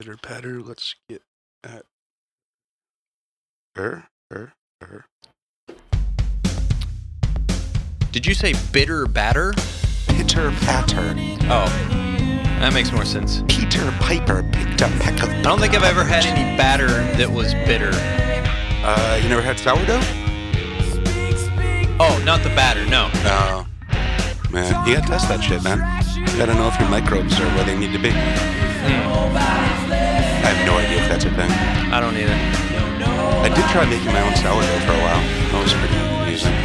Pitter patter. Let's get at her, her, her. Did you say bitter batter? Pitter patter. Oh, that makes more sense. Peter Piper picked a peck of. I don't think I've ever had any batter that was bitter. Uh, you never had sourdough? Oh, not the batter. No. No. Man, you gotta test that shit, man. You gotta know if your microbes are where they need to be. Hmm. I have no idea if that's a thing. I don't either. I did try making my own sourdough for a while. That was pretty amusing.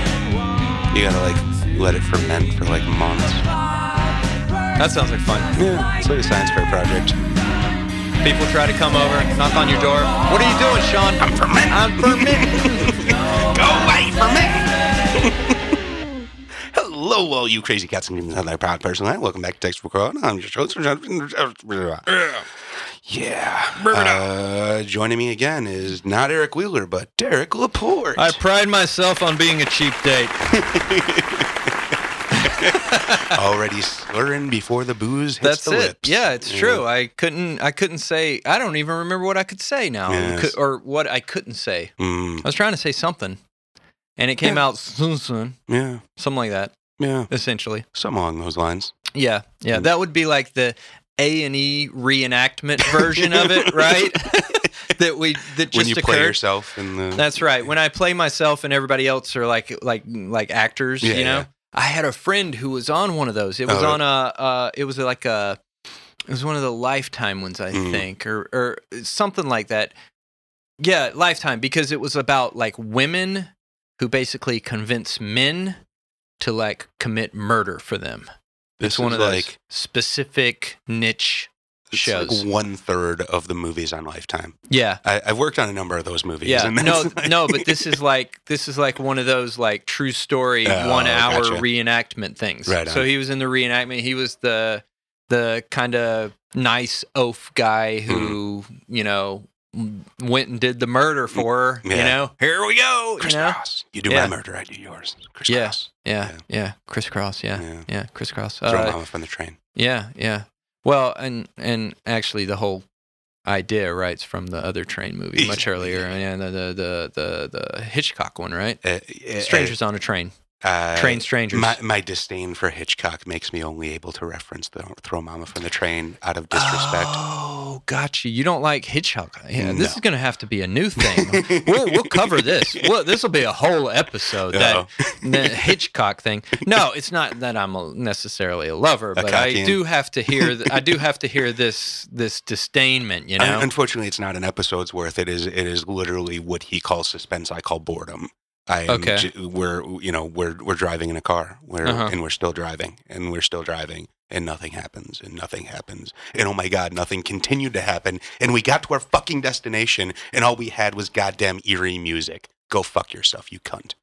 You gotta like let it ferment for like months. That sounds like fun. Yeah, it's like a science fair project. People try to come over, knock on your door. What are you doing, Sean? I'm fermenting. I'm fermenting. Go away from me! Hello, all you crazy cats and kittens out there, proud person. Welcome back to Text for Corona. I'm your host. Yeah. Uh, joining me again is not Eric Wheeler, but Derek Laporte. I pride myself on being a cheap date. Already slurring before the booze hits That's the it. lips. Yeah, it's true. I couldn't. I couldn't say. I don't even remember what I could say now, Yes. Cou- or what I couldn't say. Mm, I was trying to say something, and it came Yeah. out soon, soon, yeah, something like that. yeah. Essentially, Some along those lines. yeah, yeah. Mm. That would be like the A and E reenactment version of it, right? that we that just when you play yourself in the. That's right. When I play myself and everybody else are like like like actors, Yeah, you know. yeah. I had a friend who was on one of those. It was Oh, on a uh it was like a it was one of the lifetime ones, I Mm. think, or or something like that. Yeah, lifetime because it was about like women who basically convince men to like commit murder for them. This It's one of those like specific niche it's shows. like one third of the movies on Lifetime. yeah. I, I've worked on a number of those movies. Yeah, no, like- no, but this is like this is like one of those like true story Oh, one hour gotcha. reenactment things. Right So he was in the reenactment. He was the the kind of nice oaf guy who Mm-hmm. you know went and did the murder for her. You know, here we go. Chris you know, You do Yeah. my murder, I do yours. Chris Yeah. Cross. yeah, Yeah. yeah, crisscross. Yeah, Yeah. yeah, crisscross. Throw Uh, mama from the train. yeah, yeah. Well, and and actually the whole idea right from the other train movie much earlier. yeah. Yeah, the the the the, the Hitchcock one, right? Uh, uh, Strangers on a train. Uh, Train strangers. My, my disdain for Hitchcock makes me only able to reference the Throw Mama from the Train out of disrespect. Oh, gotcha. You don't like Hitchcock. Yeah, this is going to have to be a new thing. we'll, we'll cover this. Well, this will be a whole episode. That Uh-oh. the Hitchcock thing. No, it's not that I'm a, necessarily a lover, but I do have to hear. th- I do have to hear this this disdainment. You Un- know. Unfortunately, it's not an episode's worth. It is. It is literally what he calls suspense. I call boredom. I Okay. j- we're you know we're we're driving in a car. We're Uh-huh. and we're still driving and we're still driving and nothing happens and nothing happens and oh my god, nothing continued to happen and we got to our fucking destination and all we had was goddamn eerie music. Go fuck yourself, you cunt.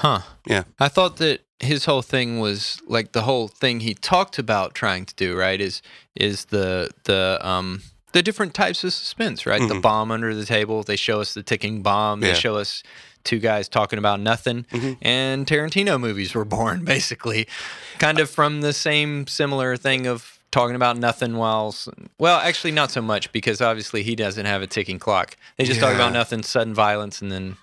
Huh. Yeah. I thought that his whole thing was like the whole thing he talked about trying to do, right? Is is the the um the different types of suspense, right? The Mhm. bomb under the table. They show us the ticking bomb. They show us two guys talking about nothing. Mhm. And Tarantino movies were born basically kind of from the same similar thing of talking about nothing while well actually not so much because obviously he doesn't have a ticking clock they just talk about nothing sudden violence and then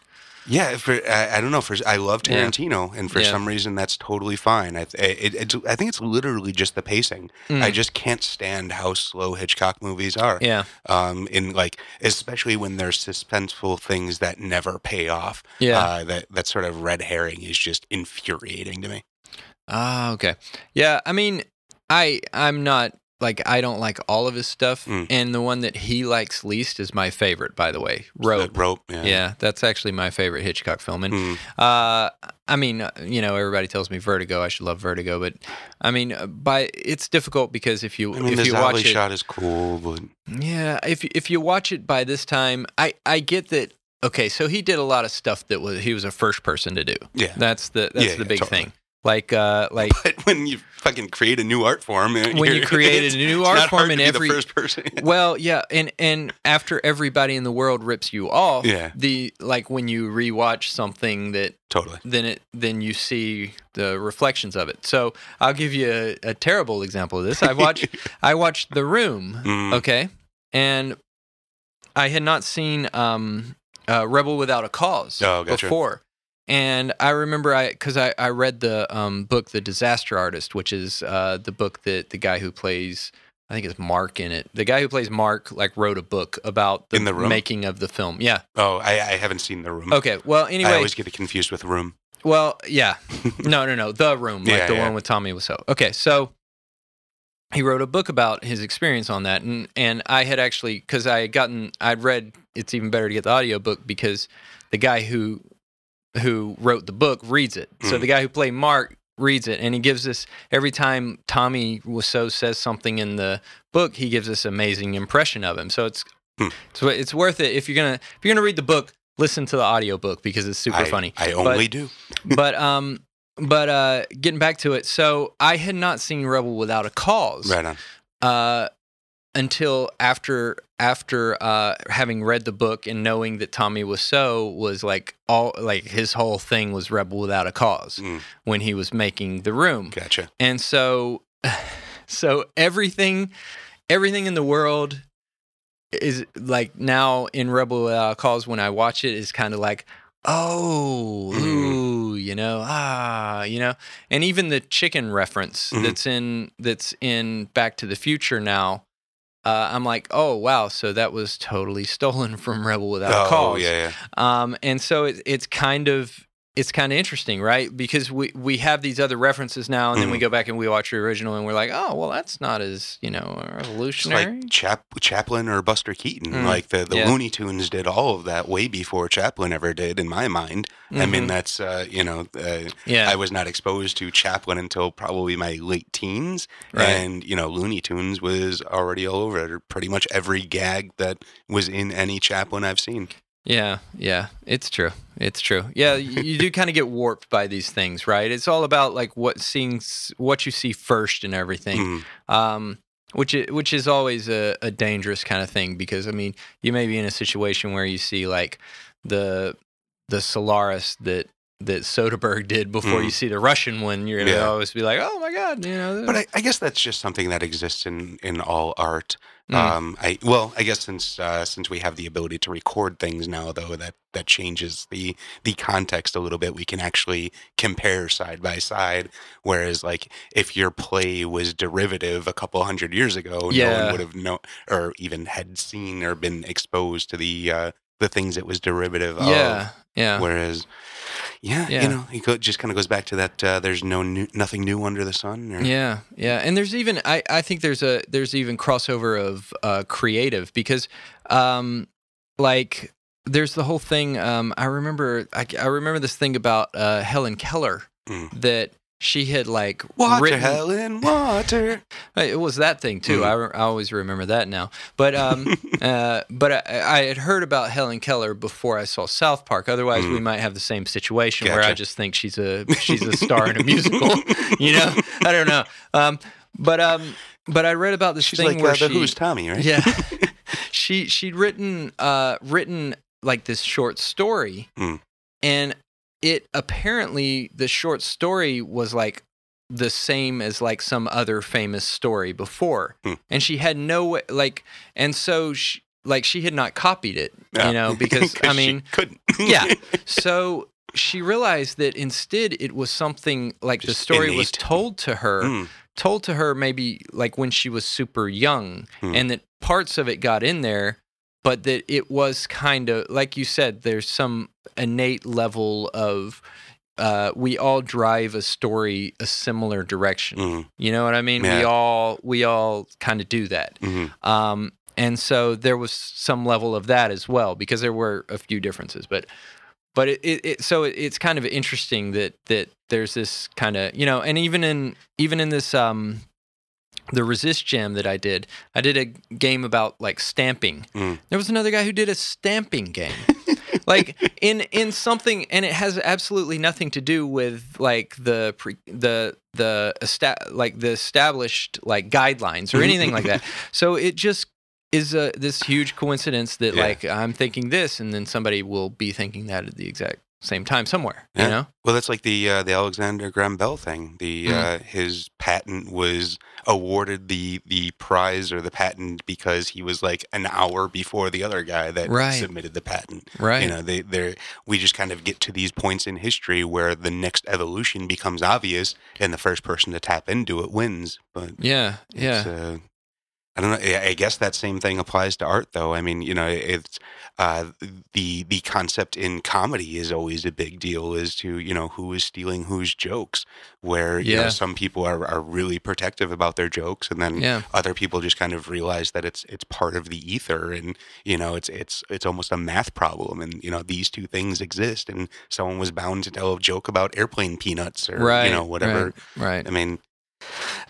Yeah, for I, I don't know. For I love Yeah. Tarantino, and for Yeah. some reason that's totally fine. I it, it's, I think it's literally just the pacing. Mm. I just can't stand how slow Hitchcock movies are. yeah Um, in like especially when there's suspenseful things that never pay off. yeah Uh, that that sort of red herring is just infuriating to me. Ah, okay. Yeah, I mean, I I'm not like I don't like all of his stuff, Mm. and the one that he likes least is my favorite, by the way. Rope. Rope. Yeah. Yeah, that's actually my favorite Hitchcock film. And Mm. uh, I mean, uh, you know, everybody tells me Vertigo. I should love Vertigo, but I mean, uh, by it's difficult because if you I mean, if you watch it, shot is cool, but yeah, if if you watch it by this time, I I get that. Okay, so he did a lot of stuff that was he was a first person to do. yeah. That's the that's Yeah, the yeah, big totally. thing. Like uh like But when you fucking create a new art form, When you create a new art form and every- first person. well, yeah, and and after everybody in the world rips you off, Yeah. the like when you rewatch something that totally. then it then you see the reflections of it. So I'll give you a, a terrible example of this. I watched I watched The Room. Mm. Okay, and I had not seen um, uh, Rebel Without a Cause Oh, gotcha. before. And I remember I because I, I read the um, book The Disaster Artist, which is uh, the book that the guy who plays I think it's Mark in it. The guy who plays Mark like wrote a book about the, the making of the film. Yeah. Oh, I, I haven't seen the room. Okay. Well, anyway, I always get it confused with room. well, yeah. No, no, no. The Room, like Yeah, the yeah. one with Tommy Wiseau. Okay, so he wrote a book about his experience on that, and and I had actually because I had gotten I'd read it's even better to get the audio book because the guy who who wrote the book reads it. So Mm. the guy who played Mark reads it, and he gives us every time Tommy Wiseau says something in the book, he gives this amazing impression of him. So it's Hmm. so it's worth it if you're gonna if you're gonna read the book. Listen to the audio book because it's super I, funny I only do. but um but uh getting back to it so i had not seen rebel without a cause Right on. uh until after after uh having read the book and knowing that tommy Wiseau was like all like his whole thing was rebel without a cause Mm, when he was making the room gotcha. and so so everything everything in the world is like now in Rebel Without a Cause when I watch it is kind of like oh Mhm. ooh you know ah you know and even the chicken reference Mhm. that's in that's in Back to the Future now uh, I'm like oh wow so that was totally stolen from Rebel Without a oh, Cause yeah, yeah. um, and so it, it's kind of it's kind of interesting, right? Because we we have these other references now, and then we Mhm. go back and we watch the original, and we're like, oh, well, that's not as you know It's revolutionary. like Chap- Chaplin or Buster Keaton. Mm, Like the, the yeah. Looney Tunes did all of that way before Chaplin ever did, in my mind. I mean, Mhm. that's, uh, you know, uh, yeah, I was not exposed to Chaplin until probably my late teens. Right. And, you know, Looney Tunes was already all over. Pretty much every gag that was in any Chaplin I've seen. Yeah, yeah. It's true. It's true. Yeah, you, do kind of get warped by these things, right? It's all about like what seeing what you see first and everything. Mhm. um, which is, which is always a, a dangerous kind of thing because I mean you may be in a situation where you see like the the Solaris that that Soderbergh did before Mm. you see the Russian one. You're gonna Yeah. always be like, oh my god, you know. But I, I guess that's just something that exists in, in all art. Mm. Um, I well, I guess since uh, since we have the ability to record things now, though, that that changes the the context a little bit. We can actually compare side by side. Whereas, like, if your play was derivative a couple hundred years ago, no Yeah. one would have known or even had seen or been exposed to the uh, the things it was derivative of. yeah, yeah, Whereas, yeah, Yeah. you know, it go, just kind of goes back to that. Uh, there's no new, nothing new under the sun. Or, yeah, yeah. And there's even I I think there's a there's even crossover of uh, creative because um like there's the whole thing um I remember I, I remember this thing about uh, Helen Keller Mm. that she had like Water, written, Helen, water. It was that thing too. Mhm. I, I always remember that now. But um, uh, but I, I had heard about Helen Keller before I saw South Park. Otherwise, we Mm. might have the same situation where I just think she's a she's a star in a musical. You know, I don't know. Um, but um, but I read about this She's thing like where uh, the she, Who's Tommy, right? yeah, she she'd written uh written like this short story, Mm. and it apparently the short story was like the same as like some other famous story before, Hmm. and she had no way like, and so she like she had not copied it, Yeah. you know, because I she mean, couldn't. yeah. So she realized that instead it was something like the Just story was told to her Mm, told to her maybe like when she was super young Hmm. and that parts of it got in there but that it was kind of like you said there's some innate level of uh, we all drive a story a similar direction. Mm, you know what i mean? We all we all kind of do that. Mhm. um, and so there was some level of that as well because there were a few differences but but it, it, it so it, it's kind of interesting that that there's this kind of you know and even in even in this um the resist jam that i did i did a game about like stamping Mm. there was another guy who did a stamping game like in in something and it has absolutely nothing to do with like the pre, the the esta- like the established like guidelines or anything like that so it just is a this huge coincidence that Yeah. like i'm thinking this and then somebody will be thinking that at the exact same time somewhere. Yeah. You know? Well, that's like the uh, the Alexander Graham Bell thing. The Mhm. uh, his patent was awarded the the prize or the patent because he was like an hour before the other guy that Right. submitted the patent. Right. You know, they they we just kind of get to these points in history where the next evolution becomes obvious, and the first person to tap into it wins. But yeah. Yeah. uh, I don't know. I guess that same thing applies to art, though. I mean, you know, it's uh, the the concept in comedy is always a big deal. Is to you know who is stealing whose jokes. Where you know some people are, are really protective about their jokes, and then Yeah. other people just kind of realize that it's it's part of the ether, and you know it's it's it's almost a math problem, and you know these two things exist, and someone was bound to tell a joke about airplane peanuts or Right. you know whatever. Right. right. I mean,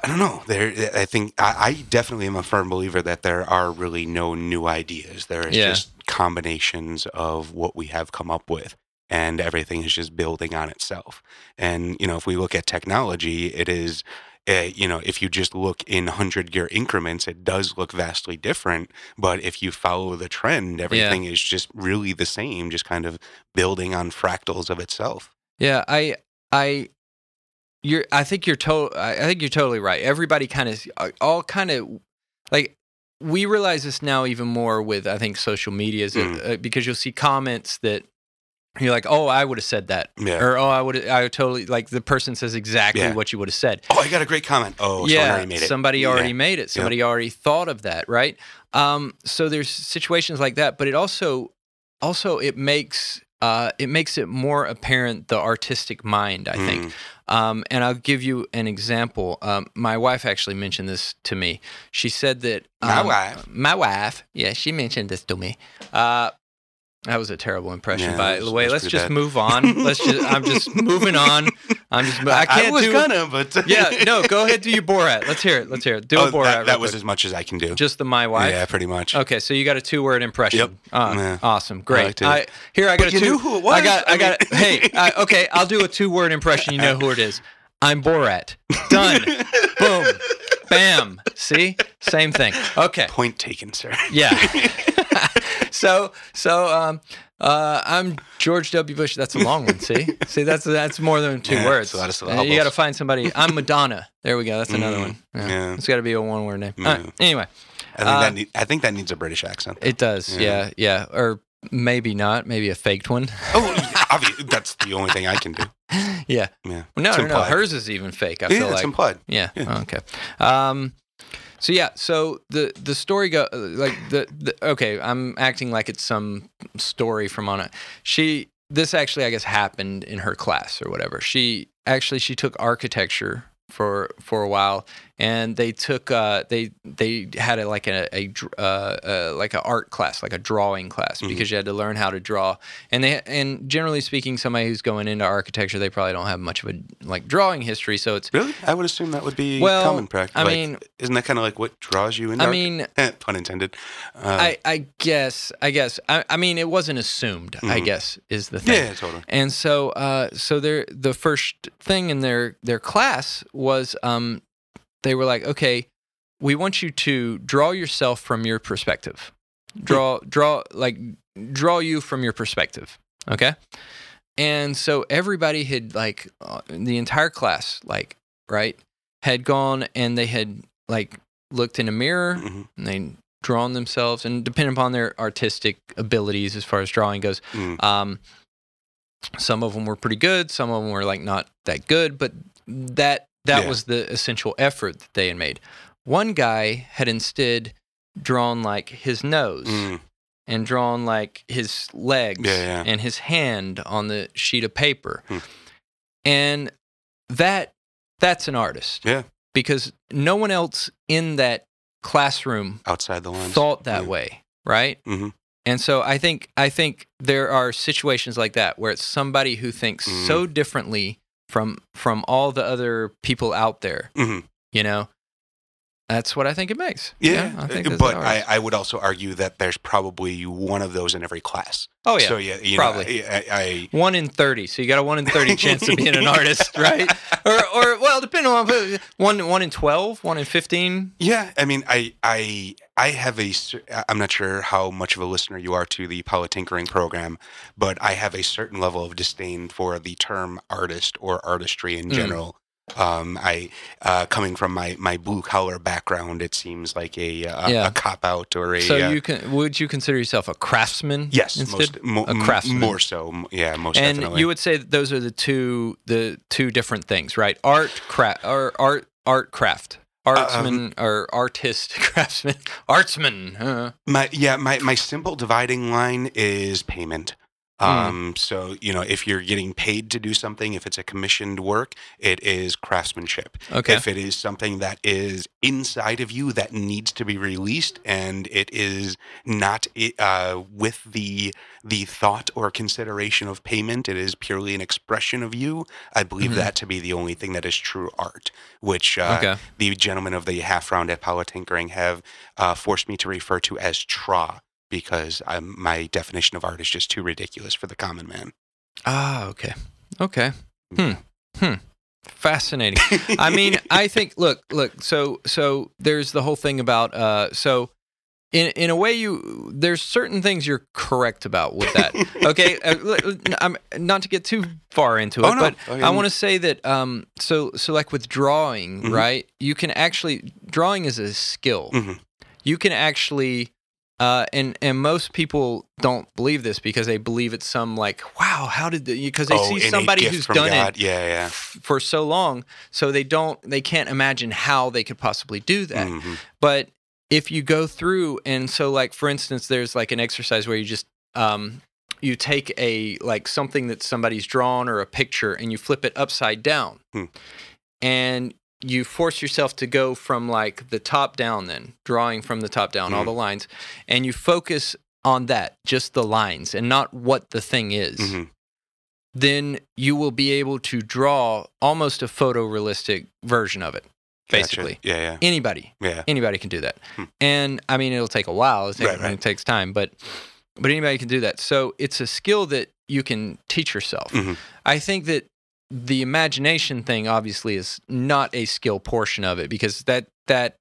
I don't know. There, I think I, I definitely am a firm believer that there are really no new ideas. There is Yeah. just combinations of what we have come up with, and everything is just building on itself. And you know, if we look at technology, it is. Uh, you know, if you just look in 100 year increments, it does look vastly different. But if you follow the trend, everything is just really the same, just kind of building on fractals of itself. Yeah, I, I, you're. I think you're to. I think you're totally right. Everybody kind of, all kind of, like, we realize this now even more with I think social media, is Mm. uh, because you'll see comments that you're like, oh, I would have said that, Yeah. or oh, I would, I would totally like the person says exactly Yeah. what you would have said. Oh, I got a great comment. Oh, yeah, already made it. somebody Yeah. already made it. Somebody already thought of that, right? Um, so there's situations like that, but it also, also it makes, uh, it makes it more apparent the artistic mind. I think, Mm. um, and I'll give you an example. Um, my wife actually mentioned this to me. She said that My um, wife? my wife, yeah, she mentioned this to me. Uh, that was a terrible impression, Yeah, by the way. Let's just bad. move on. Let's just. I'm just moving on. I'm just. I can't I was do. gonna, but yeah, no, go ahead, do your Borat. Let's hear it. Let's hear it. Do Oh, a Borat. that, that was quick. as much as I can do. just the my wife. Yeah, pretty much. Okay, so you got a two word impression. Yep. Uh, Yeah. Awesome, great. it. I, here I got But a you two. knew who it was. I got. I, I got. hey, I, okay, I'll do a two word impression. You know who it is. I'm Borat. Done. Boom. Bam. See, same thing. Okay. Point taken, sir. Yeah. So so um uh I'm George W. Bush. That's a long one. See, see that's that's more than two Yeah, words. it's a lot of Uh, you got to find somebody. I'm Madonna. There we go. That's another Mm, one. Yeah. yeah. It's got to be a one word name. Right, Yeah. Anyway, I think Uh, that need, I think that needs a British accent. it does. Yeah. Yeah, or maybe not. Maybe a faked one. oh, obviously, that's the only thing I can do. yeah. Yeah. No, It's no, no. Hers is even fake. I yeah, feel it's like. implied. Yeah. Yeah. Oh, okay. Um, so yeah. So the the story go like the, the okay. I'm acting like it's some story from on it. She this actually I guess happened in her class or whatever. She actually she took architecture for for a while and they took uh they they had a, like a, a uh, uh like an art class like a drawing class Mhm. because you had to learn how to draw and they and generally speaking somebody who's going into architecture they probably don't have much of a like drawing history so it's Really? I would assume that would be Well, common practice. I Like, mean- isn't that kind of like what draws you into? I mean Eh, pun intended. Uh, I, I guess I guess I, I mean it wasn't assumed I Mhm. guess is the thing yeah, totally. and so uh so their the first thing in their their class was um they were like okay we want you to draw yourself from your perspective draw draw like draw you from your perspective okay and so everybody had like uh, the entire class like right had gone and they had like looked in a mirror Mhm. and they drawn themselves and depending upon their artistic abilities as far as drawing goes Mm. um some of them were pretty good some of them were like not that good but that that Yeah. was the essential effort that they had made one guy had instead drawn like his nose Mm. and drawn like his legs Yeah, yeah. and his hand on the sheet of paper Hmm. and that that's an artist Yeah. because no one else in that classroom Outside the lines. thought that way, right? Mhm. And so I think I think there are situations like that where it's somebody who thinks Mm. so differently from from all the other people out there, Mhm. you know. That's what I think it makes. Yeah, I think but. I, I would also argue that there's probably one of those in every class. oh yeah, So yeah, you probably. Know, I, I, one in thirty. So you got a one in thirty chance of being an artist, right? Or, or well, depending on one one in twelve, one in fifteen. yeah, I mean, I, I, I have a. I'm not sure how much of a listener you are to the Tinkering program, but I have a certain level of disdain for the term artist or artistry in Mm. Um, I, uh, coming from my, my blue collar background, it seems like a uh, Yeah. a cop out or a. So uh, you can would you consider yourself a craftsman? yes, instead? most mo- a craftsman. more so. Yeah, most and definitely. you would say that those are the two the two different things, right? Art, craft, or art, art, craft. Um, Artsman or artist, craftsman, artsman. Uh, My yeah, my my simple dividing line is payment. Hmm. Um, so you know, if you're getting paid to do something, if it's a commissioned work, it is craftsmanship. okay. If it is something that is inside of you that needs to be released, and it is not uh, with the the thought or consideration of payment, it is purely an expression of you. I believe Mhm. that to be the only thing that is true art, which uh, okay. the gentlemen of the half round at Tinkering have uh, forced me to refer to as tra because um, my definition of art is just too ridiculous for the common man. Ah, okay. Okay. Hmm. Hmm. Fascinating. I mean, I think look, look, so so there's the whole thing about uh so in in a way you there's certain things you're correct about with that. Okay? Uh, I'm not to get too far into it, Oh, no. but I I want to say that um so so like with drawing, Mhm. right? You can actually drawing is a skill. Mhm. You can actually uh, and and most people don't believe this because they believe it's some like wow how did because they Oh, see somebody who's done God. it Yeah, yeah. f- for so long so they don't they can't imagine how they could possibly do that Mhm. but if you go through and so like for instance there's like an exercise where you just um you take a like something that somebody's drawn or a picture and you flip it upside down Hmm. and you force yourself to go from like the top down then drawing from the top down all Mhm. the lines and you focus on that just the lines and not what the thing is Mhm. then you will be able to draw almost a photorealistic version of it Gotcha. basically Yeah, yeah. anybody Yeah. anybody can do that Hmm. and i mean it'll take a while it, take, Right, right. it takes time but but anybody can do that so it's a skill that you can teach yourself Mhm. i think that the imagination thing obviously is not a skill portion of it because that that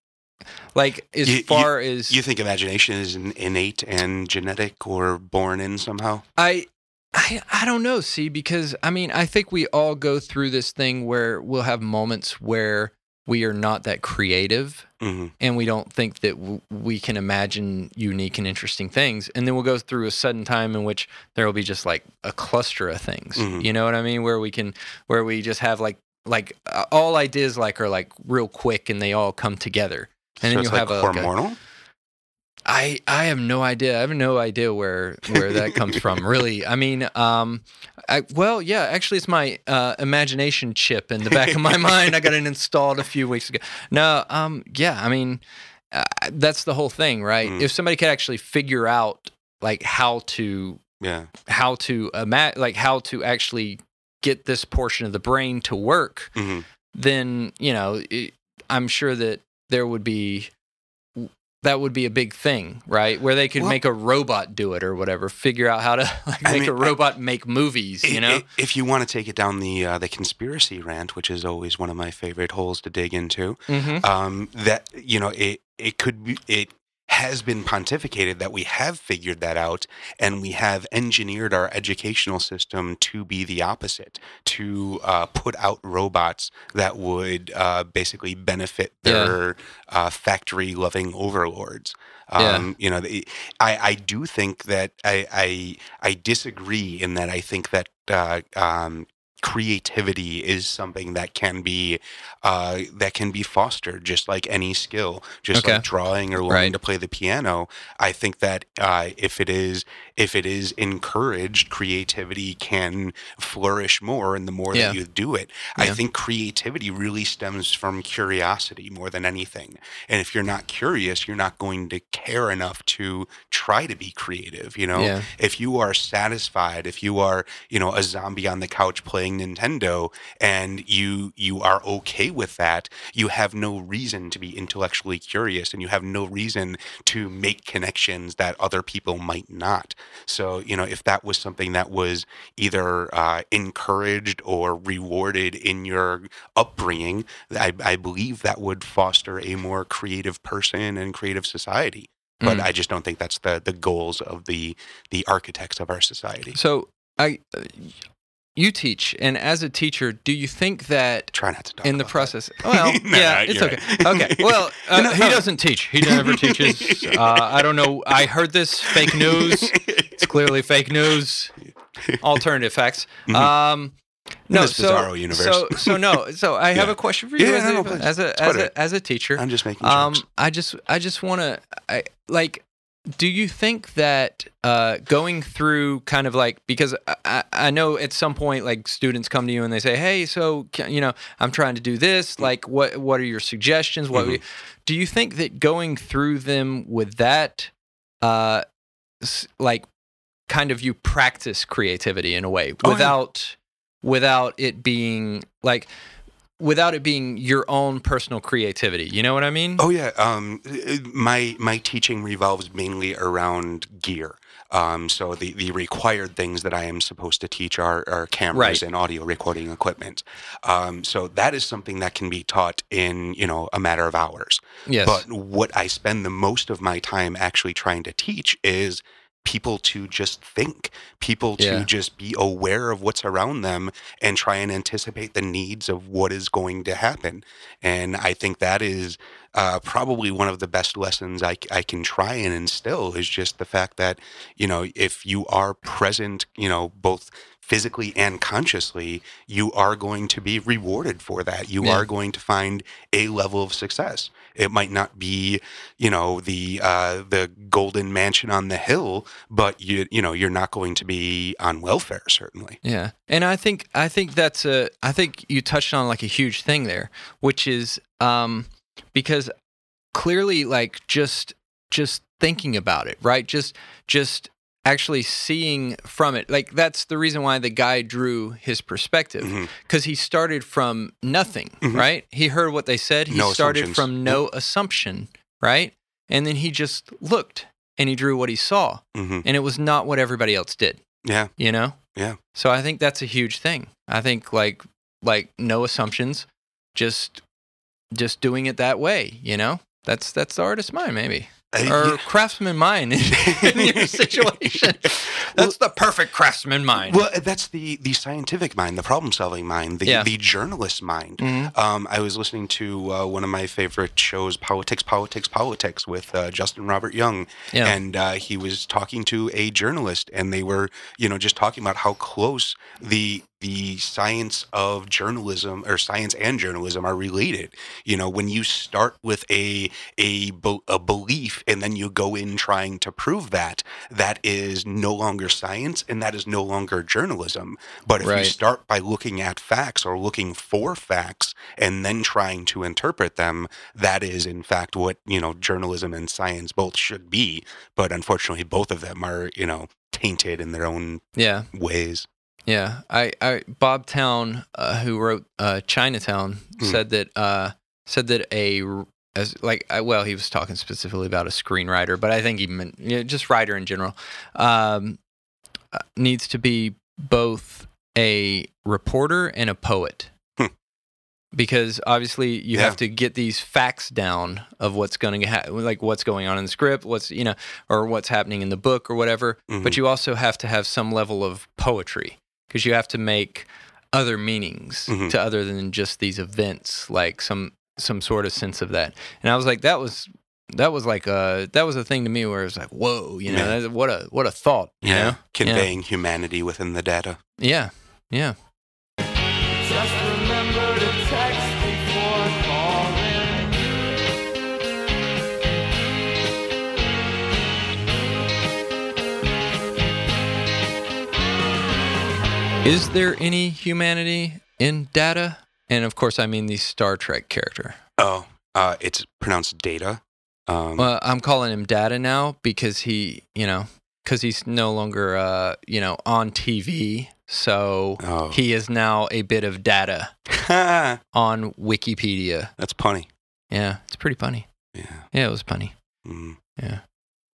like as You- you- far as You think imagination is in- innate and genetic or born in somehow? I, I, I don't know. See, because I mean, I think we all go through this thing where we'll have moments where we are not that creative, hmm and we don't think that w- we can imagine unique and interesting things, and then we'll go through a sudden time in which there will be just like a cluster of things. Mhm. You know what I mean? Where we can, where we just have like, like uh, all ideas like are like real quick, and they all come together. And so then you'll like have a, like a hormonal. I I have no idea. I have no idea where where that comes from. Really, I mean, um, I, well, yeah, actually, it's my uh, imagination chip in the back of my mind. I got it installed a few weeks ago. No, um, yeah, I mean, uh, that's the whole thing, right? Mm. If somebody could actually figure out like how to yeah. how to ima- like how to actually get this portion of the brain to work, hmm then you know it, i'm sure that there would be that would be a big thing right where they could Well- make a robot do it or whatever figure out how to like I make mean, a robot make movies you know i- if you want to take it down the uh, the conspiracy rant, which is always one of my favorite holes to dig into, mm-hmm. um, that you know it it could be it has been pontificated that we have figured that out and we have engineered our educational system to be the opposite to uh, put out robots that would uh, basically benefit Yeah. their uh, factory loving overlords Yeah. um, you know the, I, I do think that I, I I disagree in that I think that uh, um, creativity is something that can be uh, that can be fostered just like any skill just Okay. like drawing or learning Right. to play the piano i think that uh, if it is if it is encouraged creativity can flourish more and the more Yeah. that you do it i think creativity really stems from curiosity more than anything and if you're not curious you're not going to care enough to try to be creative you know yeah if you are satisfied, if you are, you know, a zombie on the couch playing playing Nintendo and you you are okay with that, you have no reason to be intellectually curious and you have no reason to make connections that other people might not. So, you know, if that was something that was either uh, encouraged or rewarded in your upbringing, I, I believe that would foster a more creative person and creative society but Mm. I just don't think that's the the goals of the the architects of our society. So I, uh, you teach, and as a teacher, do you think that Try not to talk in the process? Well, No, yeah, no, it's okay. right. Okay. Well, uh, No, he doesn't teach. He never teaches. Uh, I don't know. I heard this fake news. It's clearly fake news. Alternative facts. Mhm. Um, no, so so so no. So I have Yeah. a question for you Yeah, as, a, as a as a as a teacher. I'm just making Um, jokes. I just I just want to I like. Do you think that uh, going through kind of like because I- I, know at some point like students come to you and they say, hey, so can, you know I'm trying to do this. Like, what what are your suggestions? What would you- do you think that going through them with that, uh, like, kind of you practice creativity in a way Oh, yeah. without without it being like without it being your own personal creativity. You know what I mean? Oh yeah, um, my my teaching revolves mainly around gear. Um, so the, the required things that I am supposed to teach are, are cameras Right. and audio recording equipment. Um, so that is something that can be taught in you know a matter of hours. yes. But what I spend the most of my time actually trying to teach is people to just think, people to just be aware of what's around them and try and anticipate the needs of what is going to happen. And I think that is uh, probably one of the best lessons I can try and instill is just the fact that, you know, if you are present, you know, both physically and consciously, you are going to be rewarded for that. You Yeah. are going to find a level of success. It might not be, you know, the uh, the golden mansion on the hill, but you you know you're not going to be on welfare certainly. Yeah. And I think I think that's a I think you touched on like a huge thing there, which is um because clearly like just just thinking about it, right? Just just actually seeing from it. Like that's the reason why the guy drew his perspective Mhm. cuz he started from nothing, Mhm. right? He heard what they said, he No started from no assumption, right? And then he just looked and he drew what he saw, hmm and it was not what everybody else did Yeah, you know Yeah. so i think that's a huge thing i think like like no assumptions just just doing it that way you know that's that's the artist mind maybe or yeah. craftsman mind in, in your situation that's the perfect craftsman mind Well, that's the the scientific mind, the problem solving mind, the Yeah. the journalist mind. Mhm. Um, I was listening to uh, one of my favorite shows, Politics, Politics, Politics, with uh, Justin Robert Young, Yeah. and uh, he was talking to a journalist, and they were, you know, just talking about how close the the science of journalism or science and journalism are related. You know, when you start with a a a belief and then you go in trying to prove that, that is no longer science and that is no longer journalism. But if Right. you start by looking at facts or looking for facts and then trying to interpret them, that is in fact what, you know, journalism and science both should be. But unfortunately both of them are, you know, tainted in their own yeah ways. Yeah i i bob Towne uh, who wrote uh chinatown Hmm. said that uh said that a as like I, well he was talking specifically about a screenwriter but i think he meant you know, just writer in general um uh, needs to be both a reporter and a poet Hmm. because obviously you Yeah. have to get these facts down of what's going to like what's going on in the script what's you know or what's happening in the book or whatever but Mhm. you also have to have some level of poetry because you have to make other meanings Mhm. to other than just these events like some some sort of sense of that and i was like that was that was like a that was a thing to me where it was like whoa you know Yeah. what a what a thought you know Conveying humanity within the data. yeah yeah is there any humanity in data and of course i mean the star trek character Oh, uh, it's pronounced data. Um, well i'm calling him data now because he you know because he's no longer, uh, you know, on TV. So Oh, he is now a bit of data on Wikipedia. that's punny. Yeah, it's pretty funny. Yeah. Yeah, it was funny. Mm. Yeah.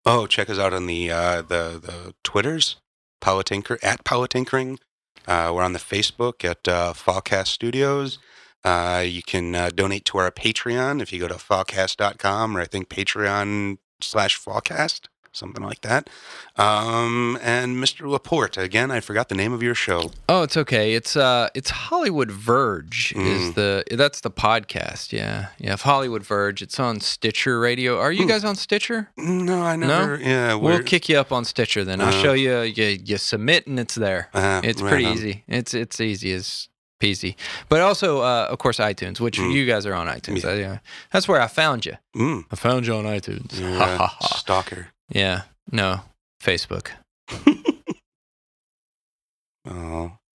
Oh, check us out on the uh, the the Twitters, Politinker at Politinkering. Uh, we're on the Facebook at uh, Fallcast Studios. Uh, you can uh, donate to our Patreon if you go to fallcast.com or I think Patreon slash Fallcast, something like that. Um, and Mr. Laporte, again, I forgot the name of your show. Oh, it's okay. It's uh, it's Hollywood Verge is Mm. the that's the podcast. Yeah, yeah. If Hollywood Verge, it's on Stitcher Radio. Are you Hmm. guys on Stitcher? No, I never. Yeah, We'll kick you up on Stitcher then. I'll Uh, show you. You you submit and it's there. uh, It's right pretty on. easy. It's it's easy as peasy. But also, uh, of course, iTunes, which Mm. you guys are on iTunes. Yeah. Uh, yeah. That's where I found you. Mm, I found you on iTunes. you're stalker. Yeah. No. Facebook. Oh,